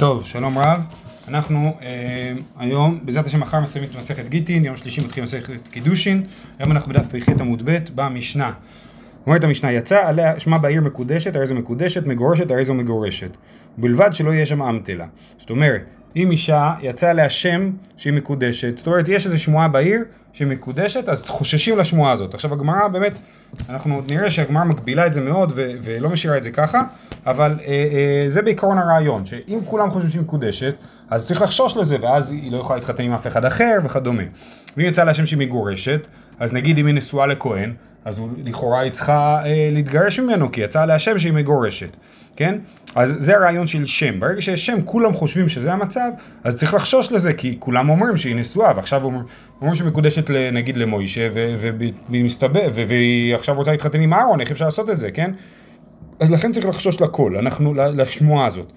טוב, שלום רב. אנחנו אה, היום, בעזרת השם מחר מסיימים את מסכת גיטין, יום שלישי מתחיל מסכת קידושין, היום אנחנו בדף פ"ח עמוד ב' במשנה. אומרת המשנה, יצא עליה שמה בעיר מקודשת, הרי זו מקודשת, מגורשת, הרי זו מגורשת. ובלבד שלא יהיה שם אמתלה. זאת אומרת, אם אישה יצא עליה שם שהיא מקודשת, זאת אומרת, יש איזו שמועה בעיר שהיא מקודשת, אז חוששים לשמועה הזאת. עכשיו הגמרא באמת, אנחנו נראה שהגמרא מגבילה את זה מאוד ו- ולא משאירה את זה ככה, אבל אה, אה, זה בעיקרון הרעיון, שאם כולם חושבים שהיא מקודשת, אז צריך לחשוש לזה, ואז היא לא יכולה להתחתן עם אף אחד אחר וכדומה. ואם יצא לה שם שהיא מגורשת, אז נגיד אם היא נשואה לכהן, אז הוא, לכאורה היא צריכה אה, להתגרש ממנו, כי יצא עליה שם שהיא מגורשת, כן? אז זה הרעיון של שם. ברגע שיש שם, כולם חושבים שזה המצב, אז צריך לחשוש לזה, כי כולם אומרים שהיא נשואה, ועכשיו אומרים, אומרים שהיא מקודשת נגיד למוישה, והיא מסתבר, והיא עכשיו רוצה להתחתן עם אהרון, איך אפשר לעשות את זה, כן? אז לכן צריך לחשוש לכל, אנחנו, לשמועה הזאת.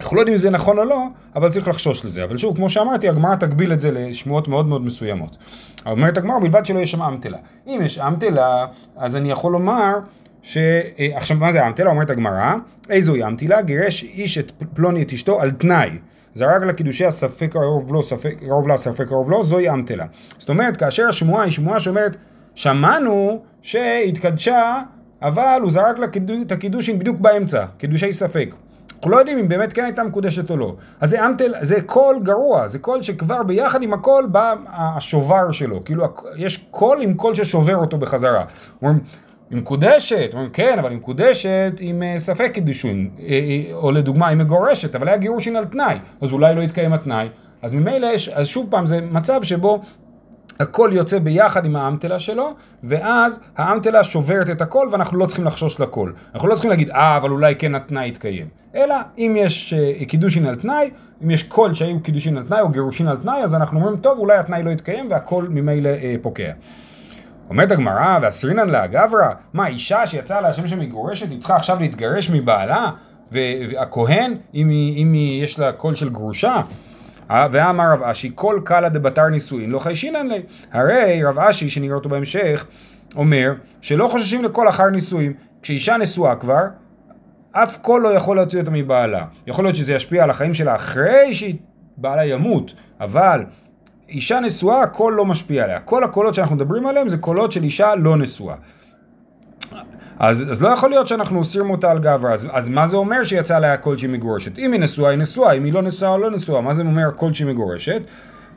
אנחנו לא יודעים אם זה נכון או לא, אבל צריך לחשוש לזה. אבל שוב, כמו שאמרתי, הגמרא תגביל את זה לשמועות מאוד מאוד מסוימות. אומרת הגמרא, בלבד שלא יהיה שם אמתלה. אם יש אמתלה, אז אני יכול לומר ש... עכשיו, מה זה אמתלה? אומרת הגמרא, איזו אמתלה? גירש איש את פלוני את אשתו על תנאי. זרק לה קידושי הספק קרוב לו, ספק קרוב לה, ספק קרוב לו, זוהי אמתלה. זאת אומרת, כאשר השמועה היא שמועה שאומרת, שמענו שהתקדשה, אבל הוא זרק לה את הקידושין בדיוק באמצע, קידושי ספק. אנחנו לא יודעים אם באמת כן הייתה מקודשת או לא. אז זה אמתלה, זה קול גרוע, זה קול שכבר ביחד עם הקול בא השובר שלו. כאילו יש קול עם קול ששובר אותו בחזרה. אומרים, היא מקודשת, אומרים כן, אבל היא מקודשת עם ספק קידושין, או לדוגמה היא מגורשת, אבל היה גירושין על תנאי, אז אולי לא יתקיים התנאי. אז ממילא יש, אז שוב פעם זה מצב שבו הכל יוצא ביחד עם האמתלה שלו, ואז האמתלה שוברת את הכל ואנחנו לא צריכים לחשוש לכל. אנחנו לא צריכים להגיד, אה, אבל אולי כן התנאי יתקיים. אלא אם יש uh, קידושין על תנאי, אם יש קול שהיו קידושין על תנאי או גירושין על תנאי, אז אנחנו אומרים, טוב, אולי התנאי לא יתקיים והכל ממילא uh, פוקע. אומרת הגמרא, ואסרינן לה גברא, מה, אישה שיצאה לה השם שמגורשת, היא צריכה עכשיו להתגרש מבעלה? והכהן, אם, אם יש לה קול של גרושה? ואמר רב אשי, כל קלא דבתר נישואין לא חיישינן ליה. הרי רב אשי, שנראה אותו בהמשך, אומר שלא חוששים לקול אחר נישואים. כשאישה נשואה כבר, אף קול לא יכול להוציא אותה מבעלה. יכול להיות שזה ישפיע על החיים שלה אחרי שבעלה ימות, אבל אישה נשואה, הקול לא משפיע עליה. כל הקולות שאנחנו מדברים עליהם זה קולות של אישה לא נשואה. אז, אז לא יכול להיות שאנחנו אוסרים אותה על גברה, אז, אז מה זה אומר שיצא עליה קול שהיא מגורשת? אם היא נשואה, היא נשואה, אם היא לא נשואה או לא נשואה, מה זה אומר קול שהיא מגורשת?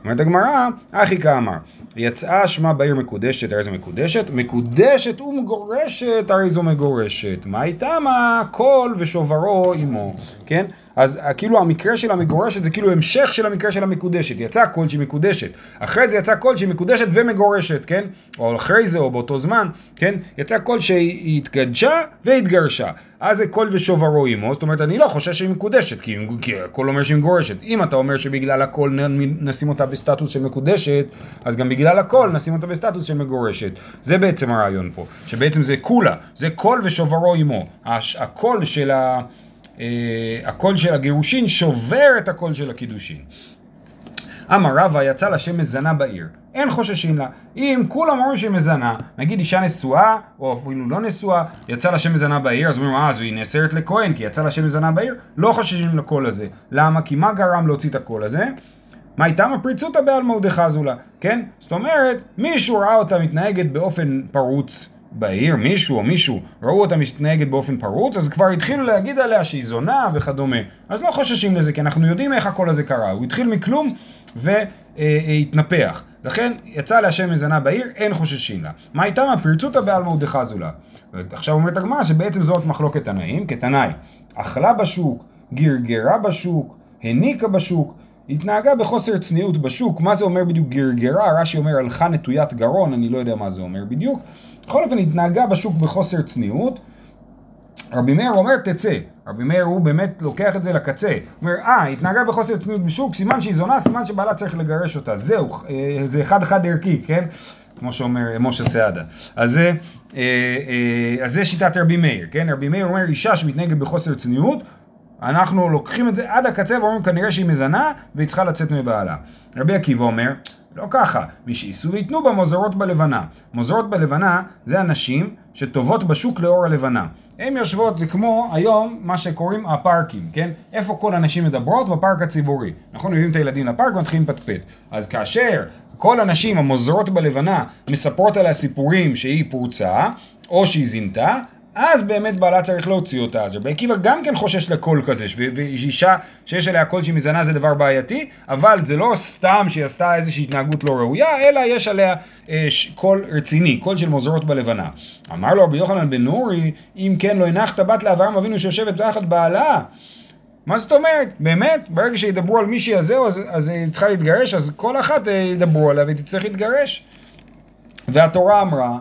אומרת הגמרא, הכי קאמר, יצא שמה בעיר מקודשת, הרי זו מקודשת, מקודשת ומגורשת, הרי זו מגורשת. מאי טעמא? קול ושוברו עמו, כן? אז כאילו המקרה של המגורשת זה כאילו המשך של המקרה של המקודשת. יצא קול שהיא מקודשת. אחרי זה יצא קול שהיא מקודשת ומגורשת, כן? או אחרי זה או באותו זמן, כן? יצא קול שהיא התקדשה והתגרשה. אז זה קול ושוברו עמו, זאת אומרת אני לא חושש שהיא מקודשת, כי, כי הקול אומר שהיא מגורשת. אם אתה אומר שבגלל הקול נשים אותה בסטטוס של מקודשת, אז גם בגלל הקול נשים אותה בסטטוס של מגורשת. זה בעצם הרעיון פה, שבעצם זה כולה, זה קול ושוברו עמו. הקול של ה... אה, הקול של הגירושין שובר את הקול של הקידושין. אמר רבא יצא לה שם מזנה בעיר, אין חוששים לה. אם כולם אומרים שהיא מזנה, נגיד אישה נשואה, או אפילו לא נשואה, יצא לה שם מזנה בעיר, אז אומרים, אה, אז היא נאסרת לכהן, כי יצא לה שם מזנה בעיר, לא חוששים לקול הזה. למה? כי מה גרם להוציא את הקול הזה? מה איתם הפריצותא בעלמא ודחזו כן? זאת אומרת, מישהו ראה אותה מתנהגת באופן פרוץ בעיר, מישהו או מישהו, ראו אותה מתנהגת באופן פרוץ, אז כבר התחילו להגיד עליה שהיא זונה וכדומה. אז לא חוששים לזה, כי אנחנו יודעים איך הכל הזה קרה. הוא התחיל מכלום והתנפח. לכן יצא להשם מזנה בעיר, אין חוששים לה. מה איתם הפריצותא בעלמא ודחזו עכשיו אומרת הגמרא שבעצם זאת מחלוקת תנאים, כתנאי, אכלה בשוק, גרגרה בשוק, הניקה בשוק, התנהגה בחוסר צניעות בשוק, מה זה אומר בדיוק גרגרה? רש"י אומר הלכה נטוית גרון, אני לא יודע מה זה אומר בדיוק. בכל אופן התנהגה בשוק בחוסר צניעות. רבי מאיר אומר תצא, רבי מאיר הוא באמת לוקח את זה לקצה, הוא אומר אה, התנהגה בחוסר צניעות בשוק, סימן שהיא זונה, סימן שבעלה צריך לגרש אותה, זהו, אה, זה אחד אחד ערכי, כן? כמו שאומר משה סעדה. אז זה, אה, אה, אז זה שיטת רבי מאיר, כן? רבי מאיר אומר אישה שמתנהגת בחוסר צניעות, אנחנו לוקחים את זה עד הקצה ואומרים כנראה שהיא מזנה והיא צריכה לצאת מבעלה. רבי עקיבא אומר, לא ככה, מי שייסעו וייתנו בה מוזרות בלבנה. מוזרות בלבנה זה אנשים שטובות בשוק לאור הלבנה. הן יושבות, זה כמו היום מה שקוראים הפארקים, כן? איפה כל הנשים מדברות? בפארק הציבורי. נכון? מביאים את הילדים לפארק ומתחילים לפטפט. אז כאשר כל הנשים המוזרות בלבנה מספרות עליה סיפורים שהיא פרוצה, או שהיא זינתה, אז באמת בעלה צריך להוציא אותה. אז רבי עקיבא גם כן חושש לקול כזה, ואישה שיש עליה קול שהיא מזנה זה דבר בעייתי, אבל זה לא סתם שהיא עשתה איזושהי התנהגות לא ראויה, אלא יש עליה אה, קול רציני, קול של מוזרות בלבנה. אמר לו רבי יוחנן בן נורי, אם כן לא הנחת בת לאברהם אבינו שיושבת תחת בעלה. מה זאת אומרת? באמת? ברגע שידברו על מישהי הזה, אז, אז היא צריכה להתגרש, אז כל אחת אה, ידברו עליה והיא תצטרך להתגרש. והתורה אמרה,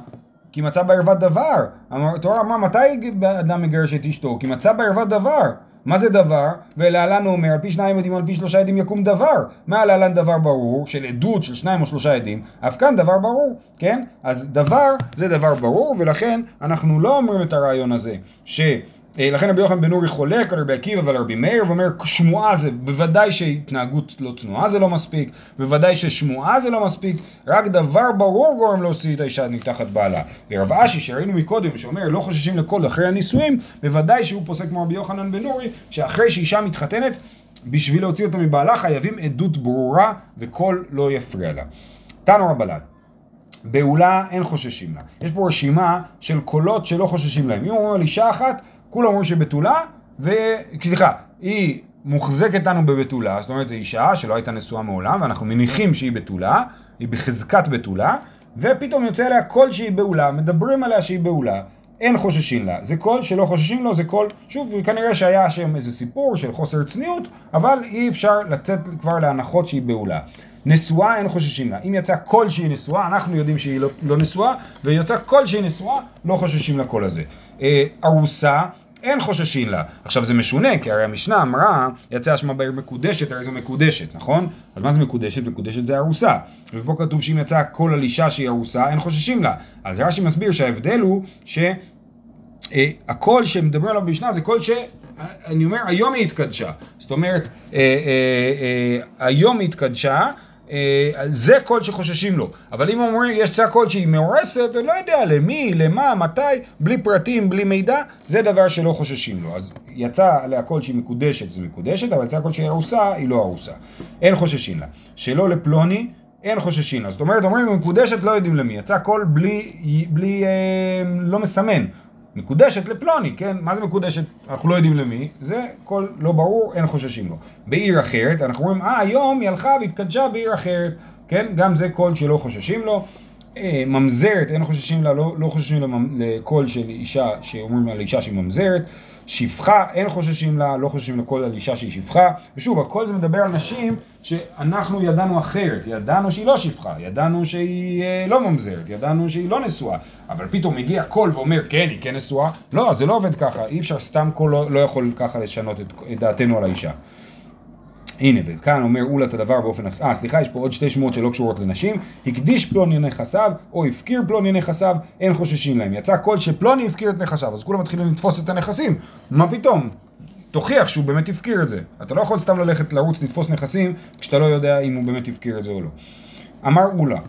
כי מצא בערוות דבר. התורה אמרה, מתי אדם מגרש את אשתו? כי מצא בערוות דבר. מה זה דבר? ולהלן הוא אומר, על פי שניים עדים, על פי שלושה עדים יקום דבר. מה להלן דבר ברור? של עדות של שניים או שלושה עדים, אף כאן דבר ברור, כן? אז דבר זה דבר ברור, ולכן אנחנו לא אומרים את הרעיון הזה, ש... אה, לכן רבי יוחנן בן אורי חולק על רבי עקיבא ועל רבי מאיר ואומר שמועה זה בוודאי שהתנהגות לא צנועה זה לא מספיק בוודאי ששמועה זה לא מספיק רק דבר ברור גורם להוציא את האישה מתחת בעלה ורב אשי שראינו מקודם שאומר לא חוששים לכל אחרי הנישואים בוודאי שהוא פוסק כמו רבי יוחנן בן אורי שאחרי שאישה מתחתנת בשביל להוציא אותה מבעלה חייבים עדות ברורה וקול לא יפריע לה. תנו רבלן בעולה אין חוששים לה. יש פה רשימה של קולות שלא חוששים להם. אם אומרים על אישה אחת, כולם אומרים שבתולה, ו... סליחה, היא מוחזקת לנו בבתולה, זאת אומרת זו אישה שלא הייתה נשואה מעולם, ואנחנו מניחים שהיא בתולה, היא בחזקת בתולה, ופתאום יוצא עליה קול שהיא בעולה, מדברים עליה שהיא בעולה, אין חוששים לה. זה קול שלא חוששים לו, זה קול, שוב, כנראה שהיה שם איזה סיפור של חוסר צניעות, אבל אי אפשר לצאת כבר להנחות שהיא בעולה. נשואה אין חוששים לה. אם יצא קול שהיא נשואה, אנחנו יודעים שהיא לא, לא נשואה, ויצא קול שהיא נשואה, לא חוששים לקול הזה. אה, ארוסה, אין חוששים לה. עכשיו זה משונה, כי הרי המשנה אמרה, יצא שמה בעיר מקודשת, הרי זו מקודשת, נכון? אז מה זה מקודשת? מקודשת זה ארוסה. ופה כתוב שאם יצא קול על אישה שהיא ארוסה, אין חוששים לה. אז רש"י מסביר שההבדל הוא שהקול אה, שמדברים עליו במשנה זה קול ש... אני אומר, היום היא התקדשה. זאת אומרת, אה, אה, היום היא התקדשה, אה, זה קול שחוששים לו. אבל אם אומרים, יצא קול שהיא מאורסת, אני לא יודע למי, למה, מתי, בלי פרטים, בלי מידע, זה דבר שלא חוששים לו. אז יצא עליה קול שהיא מקודשת, זה מקודשת, אבל יצא קול שהיא ארוסה, היא לא ארוסה. אין חוששים לה. שלא לפלוני, אין חוששים לה. זאת אומרת, אומרים, מקודשת, לא יודעים למי. יצא קול בלי, בלי, אה, לא מסמן. מקודשת לפלוני, כן? מה זה מקודשת? אנחנו לא יודעים למי, זה קול לא ברור, אין חוששים לו. בעיר אחרת, אנחנו אומרים, אה, היום היא הלכה והתקדשה בעיר אחרת, כן? גם זה קול שלא חוששים לו. אה, ממזרת, אין חוששים לה, לא, לא חוששים לקול של אישה, שאומרים על אישה שהיא ממזרת. שפחה, אין חוששים לה, לא חוששים לכל על אישה שהיא שפחה. ושוב, הכל זה מדבר על נשים שאנחנו ידענו אחרת, ידענו שהיא לא שפחה, ידענו שהיא אה, לא ממזרת, ידענו שהיא לא נשואה. אבל פתאום מגיע קול ואומר, כן, היא כן נשואה. לא, זה לא עובד ככה, אי אפשר סתם קול לא, לא יכול ככה לשנות את, את דעתנו על האישה. הנה, וכאן אומר עולא את הדבר באופן אחר, אה, סליחה, יש פה עוד שתי שמועות שלא קשורות לנשים, הקדיש פלוני נכסיו, או הפקיר פלוני נכסיו, אין חוששים להם. יצא קול שפלוני הפקיר את נכסיו, אז כולם מתחילים לתפוס את הנכסים, מה פתאום? תוכיח שהוא באמת הפקיר את זה. אתה לא יכול סתם ללכת לרוץ לתפוס נכסים, כשאתה לא יודע אם הוא באמת הפקיר את זה או לא. אמר אולה,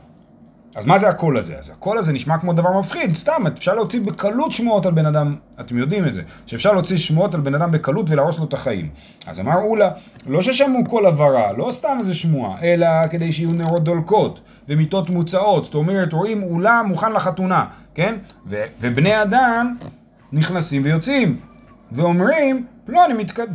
אז מה זה הקול הזה? אז הקול הזה נשמע כמו דבר מפחיד, סתם, אפשר להוציא בקלות שמועות על בן אדם, אתם יודעים את זה, שאפשר להוציא שמועות על בן אדם בקלות ולהרוס לו את החיים. אז אמר אולה, לא ששמעו קול הברה, לא סתם איזה שמועה, אלא כדי שיהיו נרות דולקות ומיטות מוצאות, זאת אומרת, רואים אולה מוכן לחתונה, כן? ו- ובני אדם נכנסים ויוצאים, ואומרים.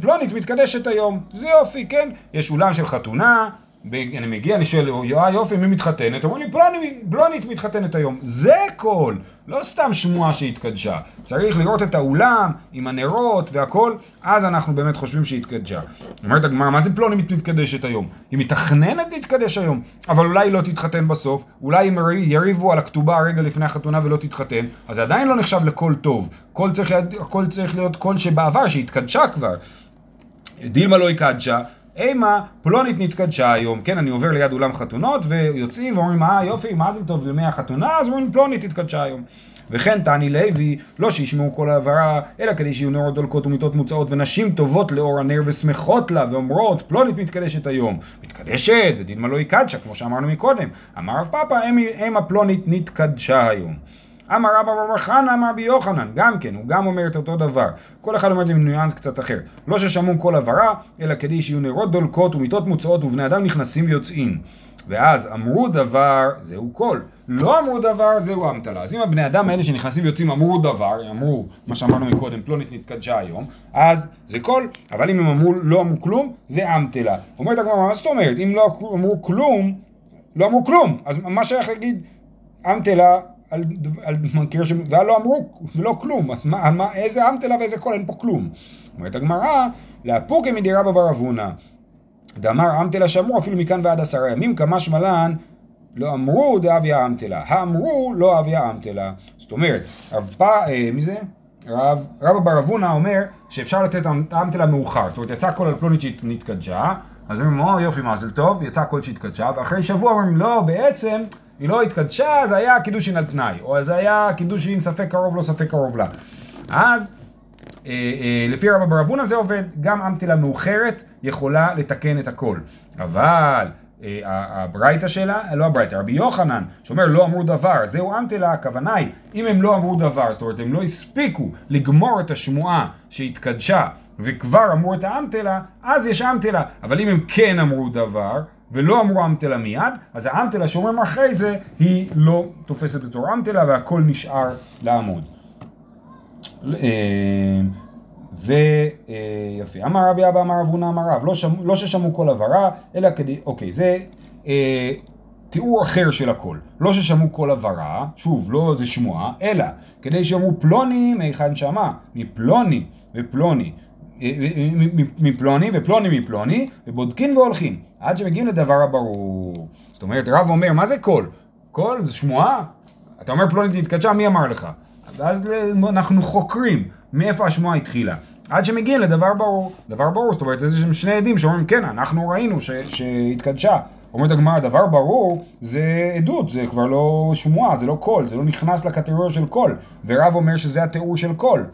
פלונית מתקדשת היום, זה יופי, כן? יש אולם של חתונה, אני מגיע, אני שואל, יואי יופי, מי מתחתנת? אומרים לי, פלונית, פלונית מתחתנת היום. זה כל, לא סתם שמועה שהתקדשה. צריך לראות את האולם עם הנרות והכל, אז אנחנו באמת חושבים שהתקדשה. אומרת הגמרא, מה זה פלונית מתקדשת היום? היא מתכננת להתקדש היום, אבל אולי היא לא תתחתן בסוף, אולי הם יריבו על הכתובה רגע לפני החתונה ולא תתחתן, אז זה עדיין לא נחשב לקול טוב. קול צריך, צריך להיות קול שבעבר, שהתקדשה כבר. דילמה לא התקדשה. אימה פלונית נתקדשה היום, כן, אני עובר ליד אולם חתונות ויוצאים ואומרים, אה יופי, מה זה טוב לימי החתונה, אז אומרים פלונית התקדשה היום. וכן תני לוי, לא שישמעו כל העברה, אלא כדי שיהיו נרות דולקות ומיטות מוצאות ונשים טובות לאור הנר ושמחות לה ואומרות פלונית מתקדשת היום. מתקדשת ודילמה לא יקדשה, כמו שאמרנו מקודם. אמר רב פאפא, אם הפלונית נתקדשה היום. אמר רבא בר חנא אמר בי יוחנן, גם כן, הוא גם אומר את אותו דבר. כל אחד אומר את זה עם ניואנס קצת אחר. לא ששמעו קול הברה, אלא כדי שיהיו נרות דולקות ומיטות מוצעות ובני אדם נכנסים ויוצאים. ואז אמרו דבר, זהו קול. לא אמרו דבר, זהו אמתלה. אז אם הבני אדם האלה שנכנסים ויוצאים אמרו דבר, אמרו מה שאמרנו מקודם, פלונית נתקדשה היום, אז זה קול, אבל אם הם אמרו, לא אמרו כלום, זה אמתלה. אומרת הגמרא, מה זאת אומרת? אם לא אמרו כלום, לא אמרו כלום. אז מה שייך להגיד אמתלה על, על מקרה ש... ולא אמרו, ולא כלום, אז מה, מה, איזה אמתלה ואיזה קול, אין פה כלום. אומרת הגמרא, לאפוקי מדירה בבר אבונה. דאמר אמתלה שמעו אפילו מכאן ועד עשרה ימים, כמה שמלן לא אמרו דאביה אמתלה, האמרו לא אביה אמתלה. זאת אומרת, רב פא, אה, מי זה? רב, רבא בר אבונה אומר שאפשר לתת אמתלה מאוחר, זאת אומרת יצא כל על פלונית שהתקדשה, אז אומרים, או יופי מזל טוב, יצא כל שהתקדשה, ואחרי שבוע אומרים, לא, בעצם היא לא התקדשה, זה היה קידושין על תנאי, או זה היה קידושין ספק קרוב לא ספק קרוב לה. אז אה, אה, לפי רבא בר אבונה זה עובד, גם אמתלה מאוחרת יכולה לתקן את הכל. אבל אה, הברייתא שלה, לא הברייתא, רבי יוחנן, שאומר לא אמרו דבר, זהו אמתלה, הכוונה היא, אם הם לא אמרו דבר, זאת אומרת הם לא הספיקו לגמור את השמועה שהתקדשה וכבר אמרו את האמתלה, אז יש אמתלה, אבל אם הם כן אמרו דבר, ולא אמרו אמתלה מיד, אז האמתלה שאומרים אחרי זה, היא לא תופסת בתור אמתלה והכל נשאר לעמוד. אה, ויפה, אמר רבי אבא אמר אבונה אמר רב, לא, לא ששמעו כל הברה, אלא כדי, אוקיי, זה אה, תיאור אחר של הכל. לא ששמעו כל הברה, שוב, לא זה שמועה, אלא כדי שיאמרו פלוני מהיכן שמע, מפלוני ופלוני. מפלוני ופלוני מפלוני, ובודקין והולכים, עד שמגיעים לדבר הברור. זאת אומרת, רב אומר, מה זה קול? קול זה שמועה? אתה אומר פלונית התקדשה, מי אמר לך? ואז אנחנו חוקרים מאיפה השמועה התחילה. עד שמגיעים לדבר ברור. דבר ברור, זאת אומרת, איזה שני עדים שאומרים, כן, אנחנו ראינו ש, שהתקדשה. אומרת הגמרא, דבר ברור זה עדות, זה כבר לא שמועה, זה לא קול, זה לא נכנס לקטגוריה של קול. ורב אומר שזה התיאור של קול.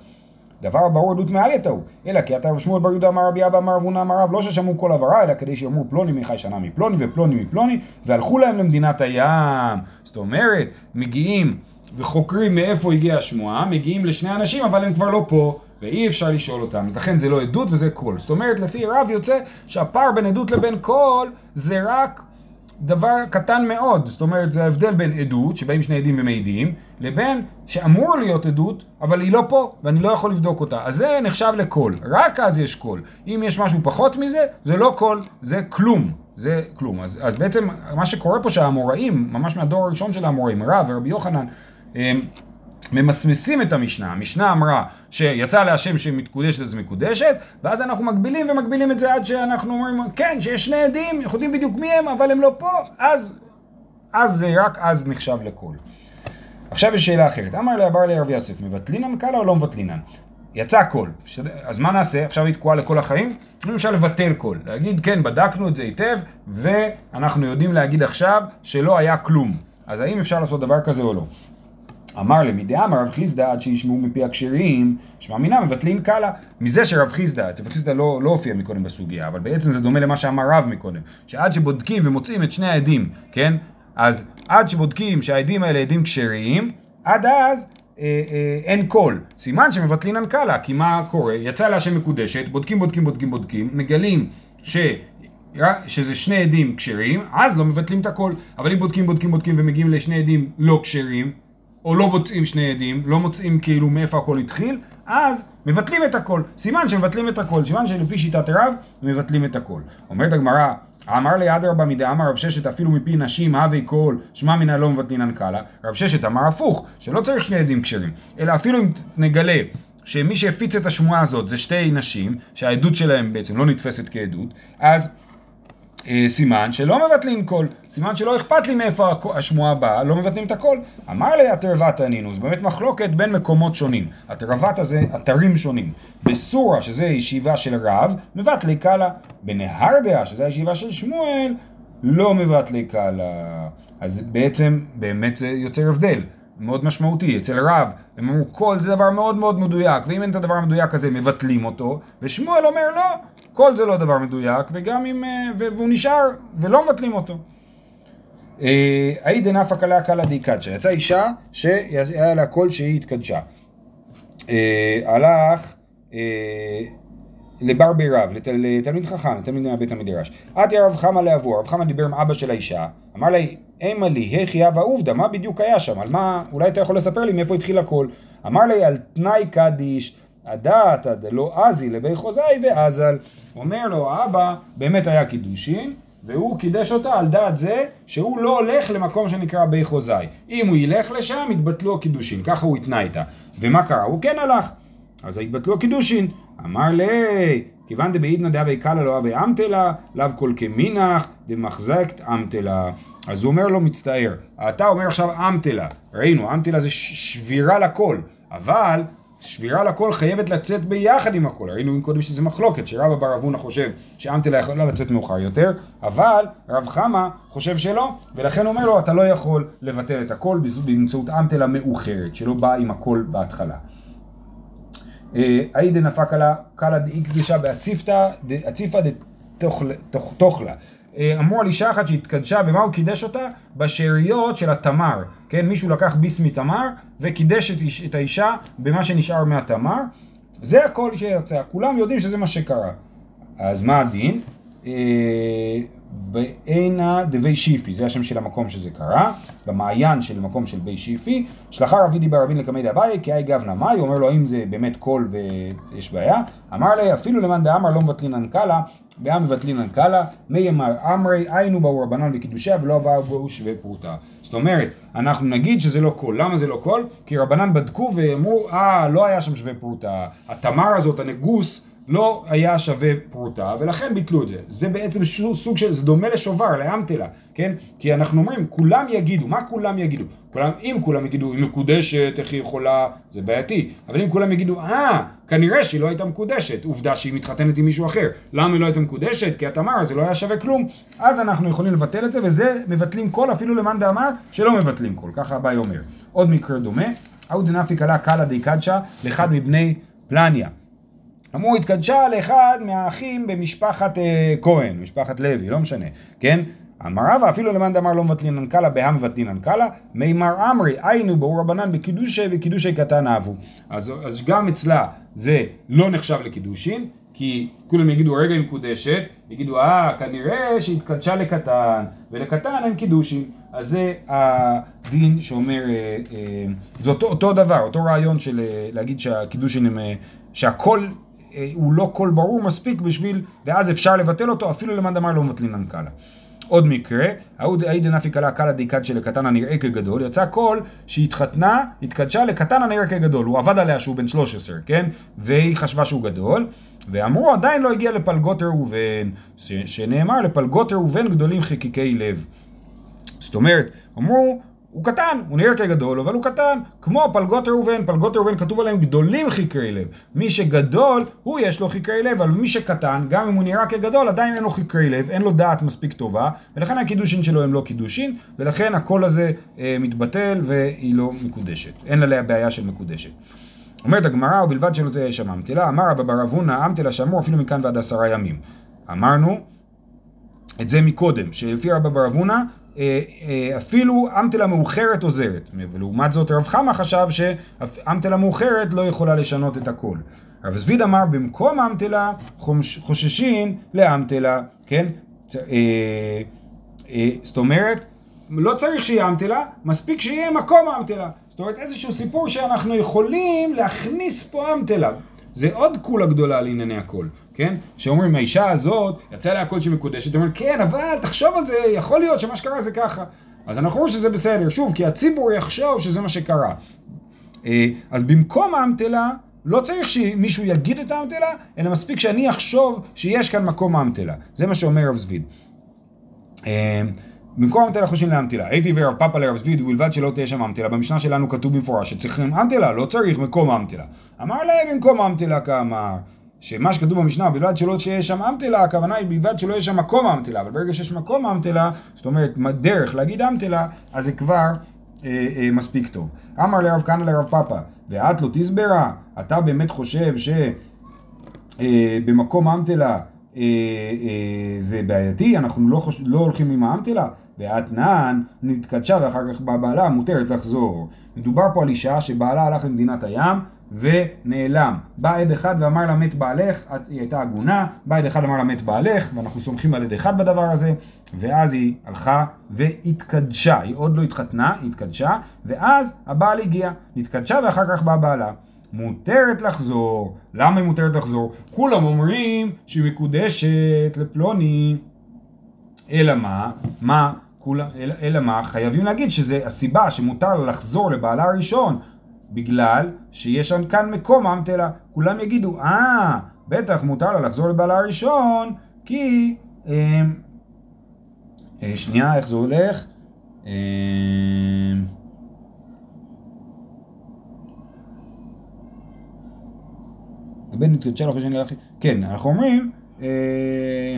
דבר ברור עדות מעלייתא הוא, אלא כי אתא שמואל בר יהודה אמר רבי אבא אמר רב הונא אמר רב, לא ששמעו קול הברה, אלא כדי שיאמרו פלוני מהיכן שמע מפלוני ופלוני מפלוני, והלכו להם למדינת הים. זאת אומרת, מגיעים וחוקרים מאיפה הגיעה השמועה, מגיעים לשני אנשים אבל הם כבר לא פה ואי אפשר לשאול אותם, אז לכן זה לא עדות וזה קול. זאת אומרת, לפי רב יוצא שהפער בין עדות לבין קול זה רק דבר קטן מאוד, זאת אומרת זה ההבדל בין עדות, שבאים שני עדים ומעידים, לבין שאמור להיות עדות, אבל היא לא פה, ואני לא יכול לבדוק אותה. אז זה נחשב לקול, רק אז יש קול. אם יש משהו פחות מזה, זה לא קול, זה כלום. זה כלום. אז, אז בעצם מה שקורה פה שהאמוראים, ממש מהדור הראשון של האמוראים, רב ורבי יוחנן, הם ממסמסים את המשנה. המשנה אמרה שיצא להשם שמתקודשת אז מקודשת, ואז אנחנו מגבילים ומגבילים את זה עד שאנחנו אומרים, כן, שיש שני עדים, אנחנו יודעים בדיוק מי הם, אבל הם לא פה, אז, אז זה רק אז נחשב לקול. עכשיו יש שאלה אחרת. אמר ליה אביי לרב יוסף, מבטלינן קלא או לא מבטלינן? יצא קול. אז מה נעשה? עכשיו היא תקועה לכל החיים? אפשר לבטל קול. להגיד, כן, בדקנו את זה היטב, ואנחנו יודעים להגיד עכשיו שלא היה כלום. אז האם אפשר לעשות דבר כזה או לא? אמר אמר רב חיסדא עד שישמעו מפי הכשרים, שמע מינה מבטלינן קלא. מזה שרב חיסדא, רב חיסדא לא, לא הופיע מקודם בסוגיה, אבל בעצם זה דומה למה שאמר רב מקודם, שעד שבודקים ומוצאים את שני העדים, כן? אז עד שבודקים שהעדים האלה עדים כשרים, עד אז אה, אה, אין קול. סימן שמבטלין קלה, כי מה קורה? יצא להשם מקודשת, בודקים, בודקים, בודקים, בודקים, מגלים ש... שזה שני עדים כשרים, אז לא מבטלים את הכל. אבל אם בודקים, בודקים, בודקים ומגיעים לשני עדים לא כשרים, או לא מוצאים שני עדים, לא מוצאים כאילו מאיפה הכל התחיל, אז מבטלים את הכל. סימן שמבטלים את הכל, סימן שלפי שיטת רב, מבטלים את הקול. אומרת הגמרא, אמר ליה אדרבה מדאמר רב ששת אפילו מפי נשים הווי קול, שמע מינה לא מבטלינן קלא. רב ששת אמר הפוך, שלא צריך שני עדים כשרים, אלא אפילו אם נגלה שמי שהפיץ את השמועה הזאת זה שתי נשים, שהעדות שלהם בעצם לא נתפסת כעדות, אז סימן שלא מבטלים קול, סימן שלא אכפת לי מאיפה השמועה באה, לא מבטלים את הקול. אמר ליה אתרוותא נינהו, זו באמת מחלוקת בין מקומות שונים. אתרוותא זה, אתרים שונים. בסורה, שזה ישיבה של רב, מבטלי קלה. בנהרדעה, שזה הישיבה של שמואל, לא מבטלי קלה. אז בעצם, באמת זה יוצר הבדל. מאוד משמעותי, אצל רב, הם אמרו כל זה דבר מאוד מאוד מדויק, ואם אין את הדבר המדויק הזה מבטלים אותו, ושמואל אומר לא, כל זה לא דבר מדויק, וגם אם, אה, והוא נשאר ולא מבטלים אותו. האי דנפא קלה קלה דיקדשה, יצאה אישה שהיה לה קול שהיא התקדשה. אה, הלך אה, לבר בי רב, לתלמיד חכם, לתלמיד מבית המדרש. יא רב חמא לאבו, רב חמא דיבר עם אבא של האישה, אמר לה, אימא לי, היכי אבא עובדא, מה בדיוק היה שם? על מה, אולי אתה יכול לספר לי מאיפה התחיל הכל. אמר לי, על תנאי קדיש, הדת, לא עזי לבי חוזאי ועזל. אומר לו, האבא באמת היה קידושין, והוא קידש אותה על דעת זה שהוא לא הולך למקום שנקרא בי חוזאי. אם הוא ילך לשם, יתבטלו הקידושין, ככה הוא התנה איתה. ומה קרה? הוא כן הלך. אז יתבטלו הקידושין. אמר לי, כיוון דבעידנא דאבי קלא לא אבי אמתלה, לאו כל כמינך דמחזקת אמתלה. אז הוא אומר לו, מצטער, אתה אומר עכשיו אמתלה. ראינו, אמתלה זה שבירה לכל, אבל שבירה לכל חייבת לצאת ביחד עם הכל. ראינו קודם שזה מחלוקת, שרבא בר אבונה חושב שאמתלה יכולה לצאת מאוחר יותר, אבל רב חמא חושב שלא, ולכן אומר לו, אתה לא יכול לבטל את הכל באמצעות אמתלה מאוחרת, שלא באה עם הכל בהתחלה. אי דנפק קלה דאי קדושה בעציפא דתוכלה. אה, אמרו על אישה אחת שהתקדשה, במה הוא קידש אותה? בשאריות של התמר. כן, מישהו לקח ביס מתמר וקידש את, את האישה במה שנשאר מהתמר. זה הכל שיצא, כולם יודעים שזה מה שקרה. אז מה הדין? בעינא דבי שיפי, זה השם של המקום שזה קרה, במעיין של מקום של בי שיפי, שלחה רב אידי בר אבין לקמיה דאביי, כי האי גוונא מאי, אומר לו האם זה באמת קול ויש בעיה, אמר ליה אפילו למאן דאמר לא מבטלינן קלא, בהא מבטלינן קלא, מימר אמרי עיינו בה רבנן בקידושיה ולא הוה בהו שווה פרוטה. זאת אומרת, אנחנו נגיד שזה לא קול, למה זה לא קול? כי רבנן בדקו ואמרו, אה, לא היה שם שווה פרוטה, התמר הזאת, הנגוס, לא היה שווה פרוטה, ולכן ביטלו את זה. זה בעצם סוג של, זה דומה לשובר, לאמתלה, כן? כי אנחנו אומרים, כולם יגידו, מה כולם יגידו? כולם, אם כולם יגידו, היא מקודשת, איך היא יכולה, זה בעייתי. אבל אם כולם יגידו, אה, כנראה שהיא לא הייתה מקודשת, עובדה שהיא מתחתנת עם מישהו אחר. למה היא לא הייתה מקודשת? כי את אמר, זה לא היה שווה כלום. אז אנחנו יכולים לבטל את זה, וזה מבטלים כל, אפילו למאן דאמר, שלא מבטלים כל. ככה אביי אומר. עוד מקרה דומה, אהו דנפי קלה קלה די קדשה, לאחד מבני פלניה. אמרו, התקדשה לאחד מהאחים במשפחת אה, כהן, משפחת לוי, לא משנה, כן? אמר רבא, אפילו למאן דאמר לא מבטלין אנקלה, בהא מבטלין אנקלה, מימר אמרי, היינו באור רבנן בקידושי וקידושי קטן אהבו. אז, אז גם אצלה זה לא נחשב לקידושין, כי כולם יגידו רגע היא מקודשת, יגידו אה כנראה שהתקדשה לקטן, ולקטן אין קידושין, אז זה הדין שאומר, אה, אה, זה אותו, אותו דבר, אותו רעיון של אה, להגיד שהקידושין הם, אה, שהקול הוא לא קול ברור מספיק בשביל, ואז אפשר לבטל אותו, אפילו למאן דאמר לא מבטלינן קלא. עוד מקרה, ההיא דנפק עלה קלא דאיקדשה לקטן הנראה כגדול, יצא קול שהתחתנה, התקדשה לקטן הנראה כגדול, הוא עבד עליה שהוא בן 13, כן? והיא חשבה שהוא גדול, ואמרו עדיין לא הגיע לפלגות ראובן, שנאמר לפלגות ראובן גדולים חקיקי לב. זאת אומרת, אמרו הוא קטן, הוא נראה כגדול, אבל הוא קטן, כמו פלגות ראובן, פלגות ראובן כתוב עליהם גדולים חקרי לב. מי שגדול, הוא יש לו חקרי לב, אבל מי שקטן, גם אם הוא נראה כגדול, עדיין אין לו חקרי לב, אין לו דעת מספיק טובה, ולכן הקידושין שלו הם לא קידושין, ולכן הקול הזה אה, מתבטל והיא לא מקודשת. אין עליה בעיה של מקודשת. אומרת הגמרא, ובלבד שלא תהיה שם אמתלה, אמר רבא בר אבונה, אמתלה שאמרו אפילו מכאן ועד עשרה ימים. אמרנו את זה מקודם, שלפי רבא בר אבונה, אפילו אמתלה מאוחרת עוזרת. ולעומת זאת רב חמא חשב שאמתלה מאוחרת לא יכולה לשנות את הכל. רב זביד אמר במקום אמתלה חוששים לאמתלה, כן? אה, זאת אומרת, לא צריך שיהיה אמתלה, מספיק שיהיה מקום אמתלה. זאת אומרת איזשהו סיפור שאנחנו יכולים להכניס פה אמתלה. זה עוד קולה גדולה לענייני הכל. כן? שאומרים, האישה הזאת, יצא לה הכל שהיא מקודשת, אומרים, כן, אבל תחשוב על זה, יכול להיות שמה שקרה זה ככה. אז אנחנו רואים שזה בסדר, שוב, כי הציבור יחשוב שזה מה שקרה. אה, אז במקום האמתלה, לא צריך שמישהו יגיד את האמתלה, אלא מספיק שאני אחשוב שיש כאן מקום האמתלה. זה מה שאומר רב זביד. במקום אמתלה חושבים לאמתלה. הייתי ורב פאפה לרב זביד ובלבד שלא תהיה שם אמתלה. במשנה שלנו כתוב במפורש שצריכים אמתלה, לא צריך מקום אמתלה. אמר להם במקום אמתלה כאמר. שמה שכתוב במשנה, בלבד שלא תהיה שם אמתלה, הכוונה היא בלבד שלא יהיה שם מקום אמתלה, אבל ברגע שיש מקום אמתלה, זאת אומרת דרך להגיד אמתלה, אז זה כבר אה, אה, מספיק טוב. אמר לרב כהנא לרב פאפא, ואת לא תסברה, אתה באמת חושב שבמקום אה, אמתלה אה, אה, זה בעייתי, אנחנו לא, חוש... לא הולכים עם האמתלה, ואתנן נתקדשה ואחר כך בא בעלה, מותרת לחזור. מדובר פה על אישה שבעלה הלך למדינת הים ונעלם. בא עד אחד ואמר לה מת בעלך, היא הייתה עגונה, בא עד אחד ואמר לה מת בעלך, ואנחנו סומכים על עד אחד בדבר הזה, ואז היא הלכה והתקדשה, היא עוד לא התחתנה, היא התקדשה, ואז הבעל הגיע, התקדשה ואחר כך בא בעלה. מותרת לחזור. למה היא מותרת לחזור? כולם אומרים שהיא מקודשת לפלוני. אלא מה? מה? כולם, אלא, אלא מה? חייבים להגיד שזה הסיבה שמותר לחזור לבעלה הראשון בגלל שיש כאן מקום אמתלה. כולם יגידו, אה, בטח מותר לה לחזור לבעלה הראשון כי... אה, אה, שנייה, איך זה הולך? אה, הבן אחרי שאני לאחי. כן, אנחנו אומרים... אה,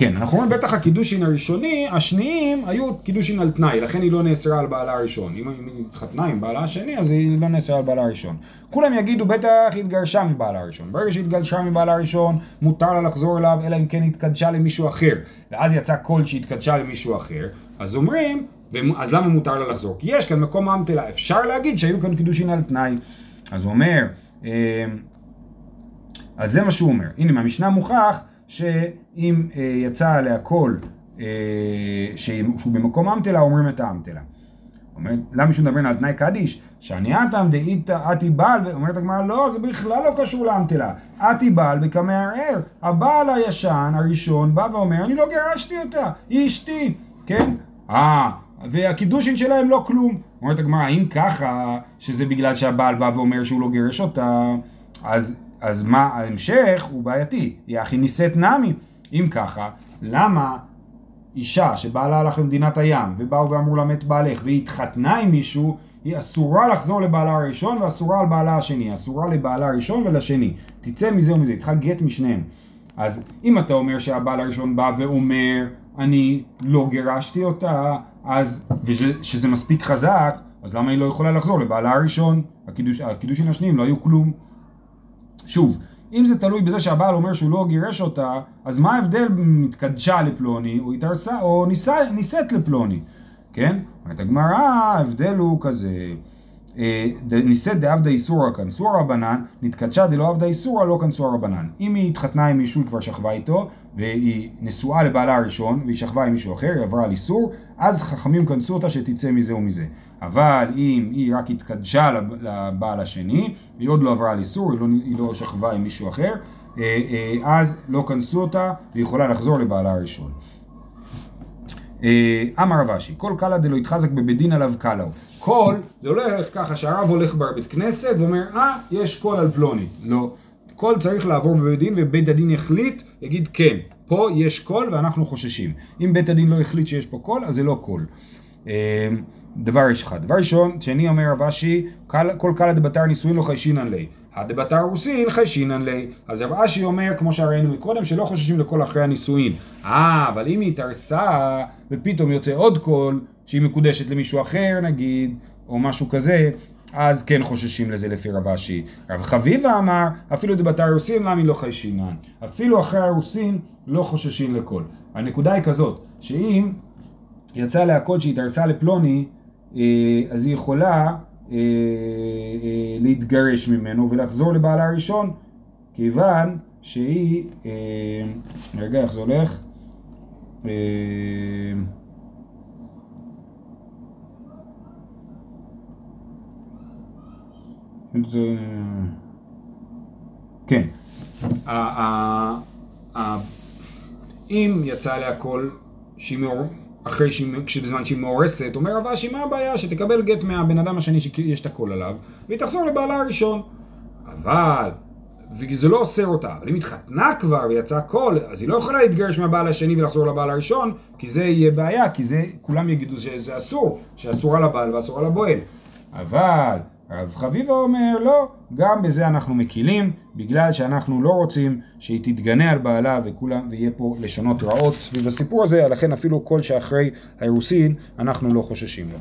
כן, אנחנו אומרים בטח הקידושין הראשוני, השניים היו קידושין על תנאי, לכן היא לא נאסרה על בעלה הראשון. אם היא התחתנה עם בעלה השני, אז היא לא נאסרה על בעלה הראשון. כולם יגידו, בטח התגרשה מבעלה הראשון. ברגע שהיא התגרשה מבעלה הראשון, מותר לה לחזור אליו, אלא אם כן התקדשה למישהו אחר. ואז יצא קול שהתקדשה למישהו אחר, אז אומרים, אז למה מותר לה לחזור? כי יש כאן מקום אמתלה, אפשר להגיד שהיו כאן קידושין על תנאי. אז הוא אומר, אה, אז זה מה שהוא אומר. הנה, מהמשנה מוכח שאם אה, יצא עליה קול אה, שהוא במקום אמתלה, אומרים את האמתלה. למה מדבר על תנאי קדיש? שענייתם דאיתא אתי בעל, ואומרת הגמרא לא, זה בכלל לא קשור לאמתלה. אתי בעל וכמערער. הבעל הישן, הראשון, בא ואומר, אני לא גירשתי אותה, היא אשתי, כן? אה, והקידושין שלהם לא כלום. אומרת הגמרא, אם ככה, שזה בגלל שהבעל בא ואומר שהוא לא גירש אותה, אז, אז מה, ההמשך הוא בעייתי. היא הכי נישאת נמי. אם ככה, למה אישה שבעלה הלך למדינת הים, ובאו ואמרו לה מת בעלך, והיא התחתנה עם מישהו, היא אסורה לחזור לבעלה הראשון ואסורה על בעלה השני, אסורה לבעלה הראשון ולשני. תצא מזה ומזה, היא צריכה גט משניהם. אז אם אתה אומר שהבעל הראשון בא ואומר, אני לא גירשתי אותה, אז, ושזה מספיק חזק, אז למה היא לא יכולה לחזור לבעלה הראשון? הקידוש, הקידושים השניים לא היו כלום. שוב, אם זה תלוי בזה שהבעל אומר שהוא לא גירש אותה, אז מה ההבדל בין התקדשה לפלוני או התארסה או נישא, נישאת לפלוני, כן? אומרת הגמרא, ההבדל הוא כזה, אה, נישאת דעבדא איסורא כנסורא רבנן, נתקדשה דלא עבדא איסורא לא כנסורא רבנן. אם היא התחתנה עם מישהו, היא כבר שכבה איתו, והיא נשואה לבעלה הראשון, והיא שכבה עם מישהו אחר, היא עברה על איסור, אז חכמים קנסו אותה שתצא מזה ומזה. אבל אם היא רק התקדשה לבעל השני, היא עוד לא עברה על איסור, היא לא, היא לא שכבה עם מישהו אחר, אה, אה, אז לא קנסו אותה, והיא יכולה לחזור לבעלה הראשון. אה, אמר רב כל קלא דלא איתחזק בבית דין לאו קלא הוא. קול, זה הולך ככה שהרב הולך בבית כנסת ואומר, אה, יש קול על פלוני. לא. קול צריך לעבור בבית דין ובית הדין יחליט, יגיד כן, פה יש קול ואנחנו חוששים. אם בית הדין לא החליט שיש פה קול, אז זה לא קול. דבר אחד. דבר ראשון, שני אומר רב אשי, כל קלא דבתר נישואין לא חיישינן ליה. דבתר אירוסין חיישינן ליה. אז רב אשי אומר, כמו שראינו מקודם, שלא חוששים לקול אחרי הנישואין. אה, אבל אם היא התארסה, ופתאום יוצא עוד קול, שהיא מקודשת למישהו אחר נגיד, או משהו כזה, אז כן חוששים לזה לפי רב אשי. רב חביבה אמר, אפילו דבתר רוסין, למה היא לא חיישינן? אפילו אחרי הרוסין לא חוששים לכל. הנקודה היא כזאת, שאם יצא להקוד שהתארסה לפלוני, אה, אז היא יכולה אה, אה, להתגרש ממנו ולחזור לבעלה הראשון, כיוון שהיא, רגע איך זה הולך? כן, אם יצא עליה קול שהיא אחרי שהיא, בזמן שהיא מאורסת, אומר רב אשי, מה הבעיה? שתקבל גט מהבן אדם השני שיש את הקול עליו, והיא תחזור לבעלה הראשון. אבל, וזה לא אוסר אותה, אבל אם התחתנה כבר ויצא קול, אז היא לא יכולה להתגרש מהבעל השני ולחזור לבעל הראשון, כי זה יהיה בעיה, כי זה, כולם יגידו שזה אסור, שאסור על הבעל ואסור על הבועל. אבל, רב חביבה אומר, לא, גם בזה אנחנו מקילים, בגלל שאנחנו לא רוצים שהיא תתגנה על בעלה וכולם, ויהיה פה לשונות רעות סביב הסיפור הזה, לכן אפילו כל שאחרי האירוסין אנחנו לא חוששים לו.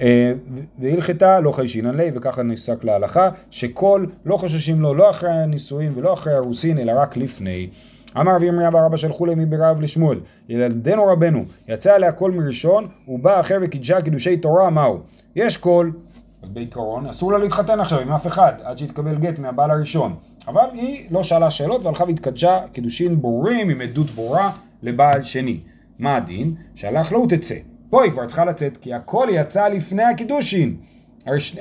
אה, והלכתה לא חיישינן ליה, וככה נפסק להלכה, שכל לא חוששים לו לא אחרי הנישואין ולא אחרי הרוסין, אלא רק לפני. אמר רבי ירמיה בר אבא שלחו להם מברב לשמואל, ילדנו רבנו, יצא עליה קול מראשון, הוא בא אחר וקידשה קידושי תורה, מהו? יש קול, אז בעיקרון אסור לה להתחתן עכשיו עם אף אחד, עד שיתקבל גט מהבעל הראשון. אבל היא לא שאלה שאלות והלכה והתקדשה קידושין ברורים עם עדות ברורה לבעל שני. מה הדין? שהלך לא תצא. פה היא כבר צריכה לצאת, כי הכל יצא לפני הקידושין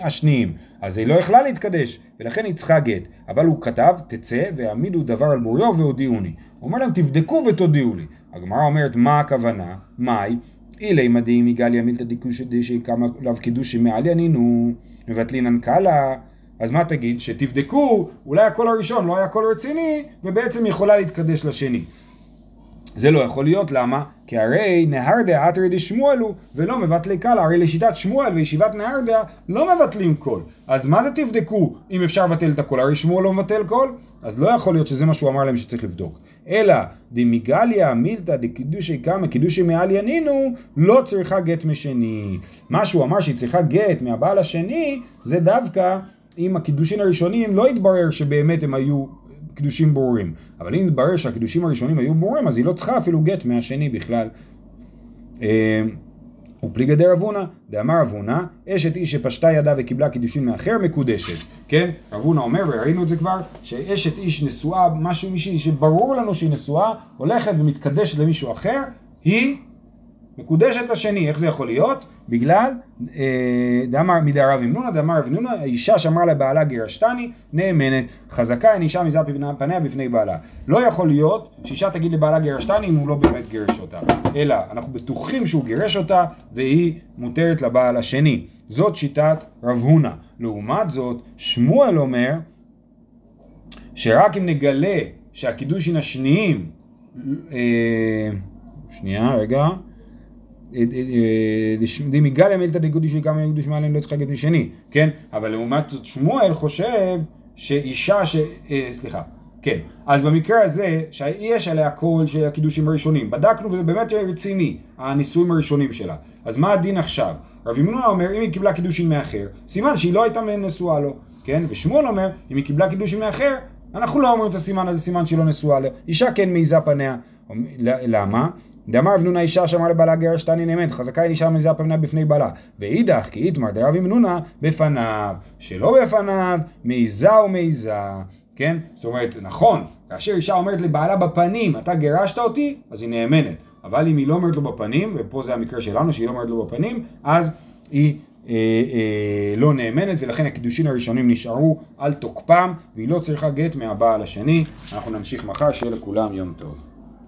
השניים. אז היא לא יכלה להתקדש, ולכן היא צריכה גט. אבל הוא כתב, תצא והעמידו דבר על בוריו והודיעוני. הוא אומר להם, תבדקו ותודיעו לי. הגמרא אומרת, מה הכוונה? מאי? אילימא דאי מגליא מילתא דקידושי דקמא לאו קידושי מעליא נינהו, מבטלינן קלא. אז מה תגיד? שתבדקו, אולי הקול הראשון לא היה קול רציני, ובעצם יכולה להתקדש לשני. זה לא יכול להיות, למה? כי הרי נהרדעא אתריה דשמואל הוא ולא מבטלי קלא, הרי לשיטת שמואל וישיבת נהרדעא לא מבטלים קול. אז מה זה תבדקו אם אפשר לבטל את הקול? הרי שמואל לא מבטל קול? אז לא יכול להיות שזה מה שהוא אמר להם שצריך לבדוק. אלא דמיגליה מילתא דקידושי קמא קידושי מעל ינינו לא צריכה גט משני. מה שהוא אמר שהיא צריכה גט מהבעל השני זה דווקא אם הקידושין הראשונים לא התברר שבאמת הם היו קידושים ברורים. אבל אם יתברר שהקידושים הראשונים היו ברורים, אז היא לא צריכה אפילו גט מהשני בכלל. ופליגא דרב הונא, דאמר רב הונא, אשת איש שפשטה ידה וקיבלה קידושין מאחר מקודשת, כן? רב הונא אומר, וראינו את זה כבר, שאשת איש נשואה, משהו מישהי שברור לנו שהיא נשואה, הולכת ומתקדשת למישהו אחר, היא מקודשת השני, איך זה יכול להיות? בגלל, אה, דאמר מדרב אמנונה, דאמר רב אמנונה, האישה שאמרה לבעלה גירשתני, נאמנת, חזקה אין אישה מזה פניה בפני בעלה. לא יכול להיות שאישה תגיד לבעלה גירשתני אם הוא לא באמת גירש אותה, אלא אנחנו בטוחים שהוא גירש אותה והיא מותרת לבעל השני. זאת שיטת רב הונא. לעומת זאת, שמואל אומר שרק אם נגלה שהקידושין השניים, אה, שנייה, רגע, דמיגליה מילתא דגודי של כמה יקדוש מעליהם לא צריכה להגיד משני, כן? אבל לעומת זאת שמואל חושב שאישה ש... אה, סליחה, כן. אז במקרה הזה, שיש עליה קול של הקידושים הראשונים, בדקנו וזה באמת רציני, הנישואים הראשונים שלה. אז מה הדין עכשיו? רבי מנונה אומר, אם היא קיבלה קידושים מאחר, סימן שהיא לא הייתה נשואה לו, כן? ושמואל אומר, אם היא קיבלה קידושים מאחר, אנחנו לא אומרים את הסימן הזה, סימן שהיא לא נשואה לו. אישה כן מעיזה פניה. למה? דאמר רב נונה אישה שאמר לבעלה גרש תני נאמן, חזקה היא אישה מזה הפניו בפני בעלה. ואידך כי איתמר דרב נונה בפניו, שלא בפניו, מעיזה ומעיזה. כן? זאת אומרת, נכון, כאשר אישה אומרת לבעלה בפנים, אתה גירשת אותי, אז היא נאמנת. אבל אם היא לא אומרת לו בפנים, ופה זה המקרה שלנו, שהיא לא אומרת לו בפנים, אז היא אה, אה, לא נאמנת, ולכן הקידושין הראשונים נשארו על תוקפם, והיא לא צריכה גט מהבעל השני. אנחנו נמשיך מחר, שיהיה לכולם יום טוב.